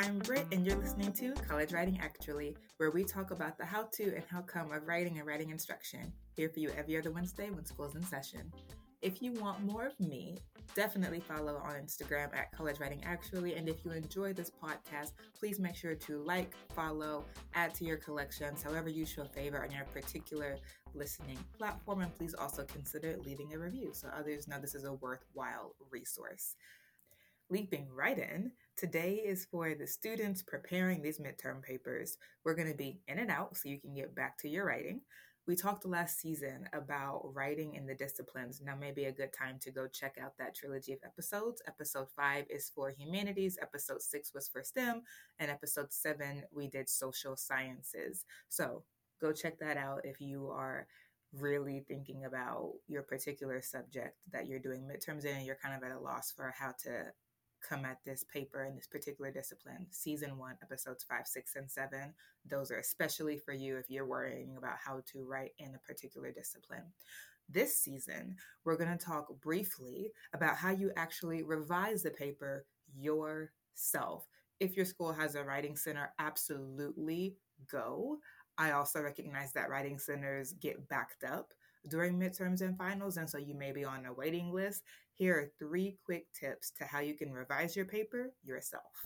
I'm Britt, and you're listening to College Writing Actually, where we talk about the how to and how come of writing and writing instruction. Here for you every other Wednesday when school's in session. If you want more of me, definitely follow on Instagram at College Writing Actually. And if you enjoy this podcast, please make sure to like, follow, add to your collections, however you show favor on your particular listening platform. And please also consider leaving a review so others know this is a worthwhile resource. Leaping right in, today is for the students preparing these midterm papers. We're going to be in and out so you can get back to your writing. We talked last season about writing in the disciplines. Now may be a good time to go check out that trilogy of episodes. Episode five is for humanities, episode six was for STEM, and episode seven, we did social sciences. So go check that out if you are really thinking about your particular subject that you're doing midterms in and you're kind of at a loss for how to come at this paper in this particular discipline. Season one, episodes five, six, and seven. Those are especially for you if you're worrying about how to write in a particular discipline. This season, we're going to talk briefly about how you actually revise the paper yourself. If your school has a writing center, absolutely go. I also recognize that writing centers get backed up during midterms and finals, and so you may be on a waiting list. Here are three quick tips to how you can revise your paper yourself.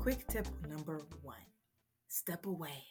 Quick tip number one step away.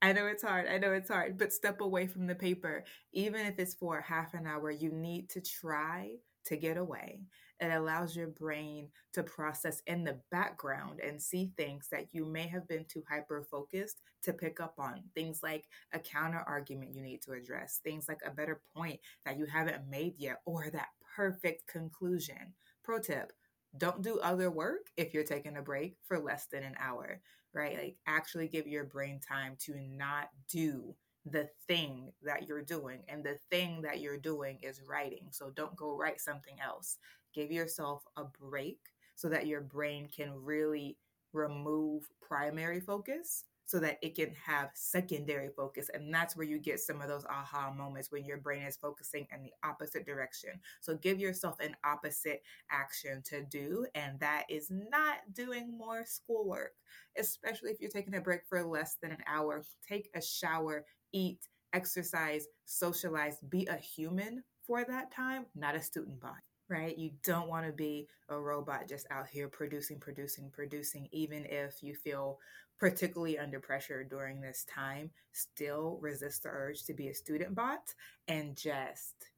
I know it's hard. I know it's hard, but step away from the paper. Even if it's for half an hour, you need to try to get away. It allows your brain to process in the background and see things that you may have been too hyper focused to pick up on. Things like a counter argument you need to address, things like a better point that you haven't made yet, or that perfect conclusion. Pro tip don't do other work if you're taking a break for less than an hour, right? Like actually give your brain time to not do the thing that you're doing. And the thing that you're doing is writing. So don't go write something else. Give yourself a break so that your brain can really remove primary focus so that it can have secondary focus. And that's where you get some of those aha moments when your brain is focusing in the opposite direction. So give yourself an opposite action to do. And that is not doing more schoolwork, especially if you're taking a break for less than an hour. Take a shower, eat, exercise, socialize, be a human for that time, not a student body right? You don't want to be a robot just out here producing, producing, producing, even if you feel particularly under pressure during this time. Still resist the urge to be a student bot and just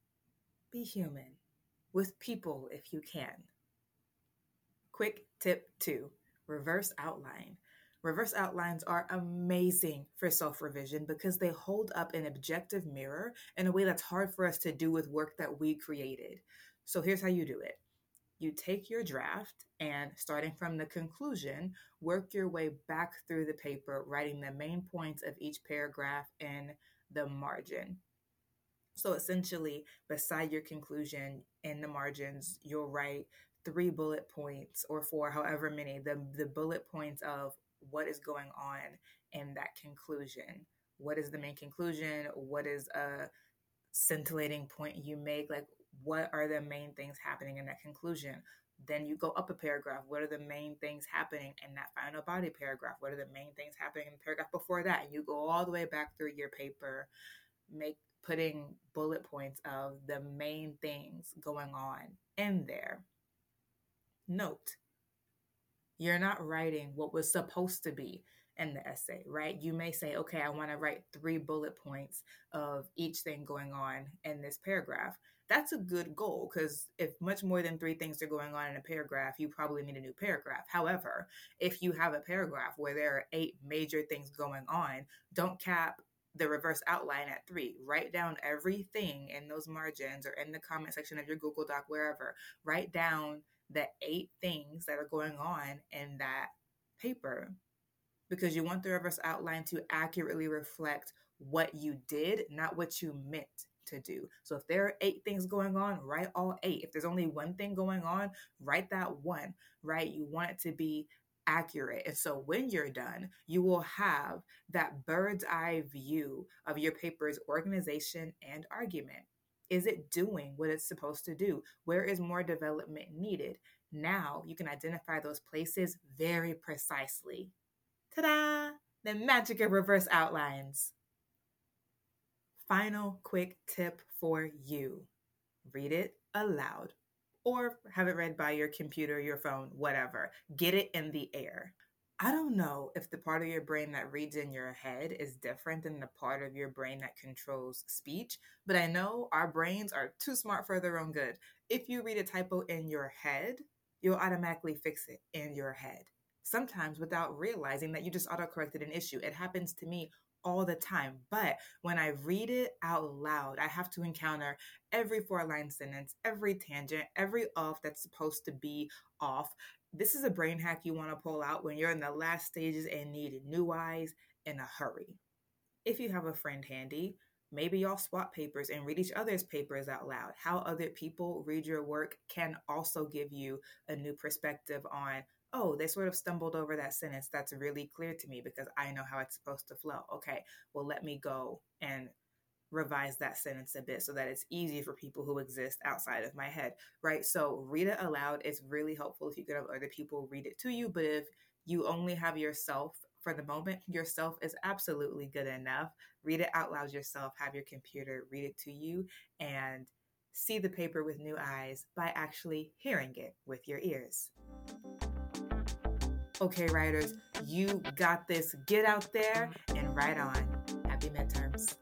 be human with people if you can. Quick tip two reverse outline. Reverse outlines are amazing for self revision because they hold up an objective mirror in a way that's hard for us to do with work that we created. So here's how you do it you take your draft and starting from the conclusion, work your way back through the paper, writing the main points of each paragraph in the margin. So essentially, beside your conclusion in the margins, you'll write three bullet points or four, however many, the, the bullet points of what is going on in that conclusion. What is the main conclusion? What is a scintillating point you make? Like, what are the main things happening in that conclusion? Then you go up a paragraph. What are the main things happening in that final body paragraph? What are the main things happening in the paragraph before that? And you go all the way back through your paper, make putting bullet points of the main things going on in there. Note, you're not writing what was supposed to be in the essay, right? You may say, okay, I want to write three bullet points of each thing going on in this paragraph. That's a good goal because if much more than three things are going on in a paragraph, you probably need a new paragraph. However, if you have a paragraph where there are eight major things going on, don't cap the reverse outline at three. Write down everything in those margins or in the comment section of your Google Doc, wherever. Write down the eight things that are going on in that paper because you want the reverse outline to accurately reflect what you did, not what you meant to do. So if there are eight things going on, write all eight. If there's only one thing going on, write that one, right? You want it to be accurate. And so when you're done, you will have that bird's eye view of your paper's organization and argument. Is it doing what it's supposed to do? Where is more development needed? Now you can identify those places very precisely. Ta da! The magic of reverse outlines. Final quick tip for you read it aloud or have it read by your computer, your phone, whatever. Get it in the air. I don't know if the part of your brain that reads in your head is different than the part of your brain that controls speech, but I know our brains are too smart for their own good. If you read a typo in your head, you'll automatically fix it in your head. Sometimes without realizing that you just autocorrected an issue. It happens to me all the time. But when I read it out loud, I have to encounter every four line sentence, every tangent, every off that's supposed to be off. This is a brain hack you want to pull out when you're in the last stages and need new eyes in a hurry. If you have a friend handy, maybe y'all swap papers and read each other's papers out loud. How other people read your work can also give you a new perspective on oh, they sort of stumbled over that sentence. That's really clear to me because I know how it's supposed to flow. Okay, well, let me go and revise that sentence a bit so that it's easy for people who exist outside of my head, right? So read it aloud. It's really helpful if you could have other people read it to you. But if you only have yourself for the moment, yourself is absolutely good enough. Read it out loud yourself, have your computer read it to you, and see the paper with new eyes by actually hearing it with your ears. Okay, writers, you got this. Get out there and write on. Happy midterms.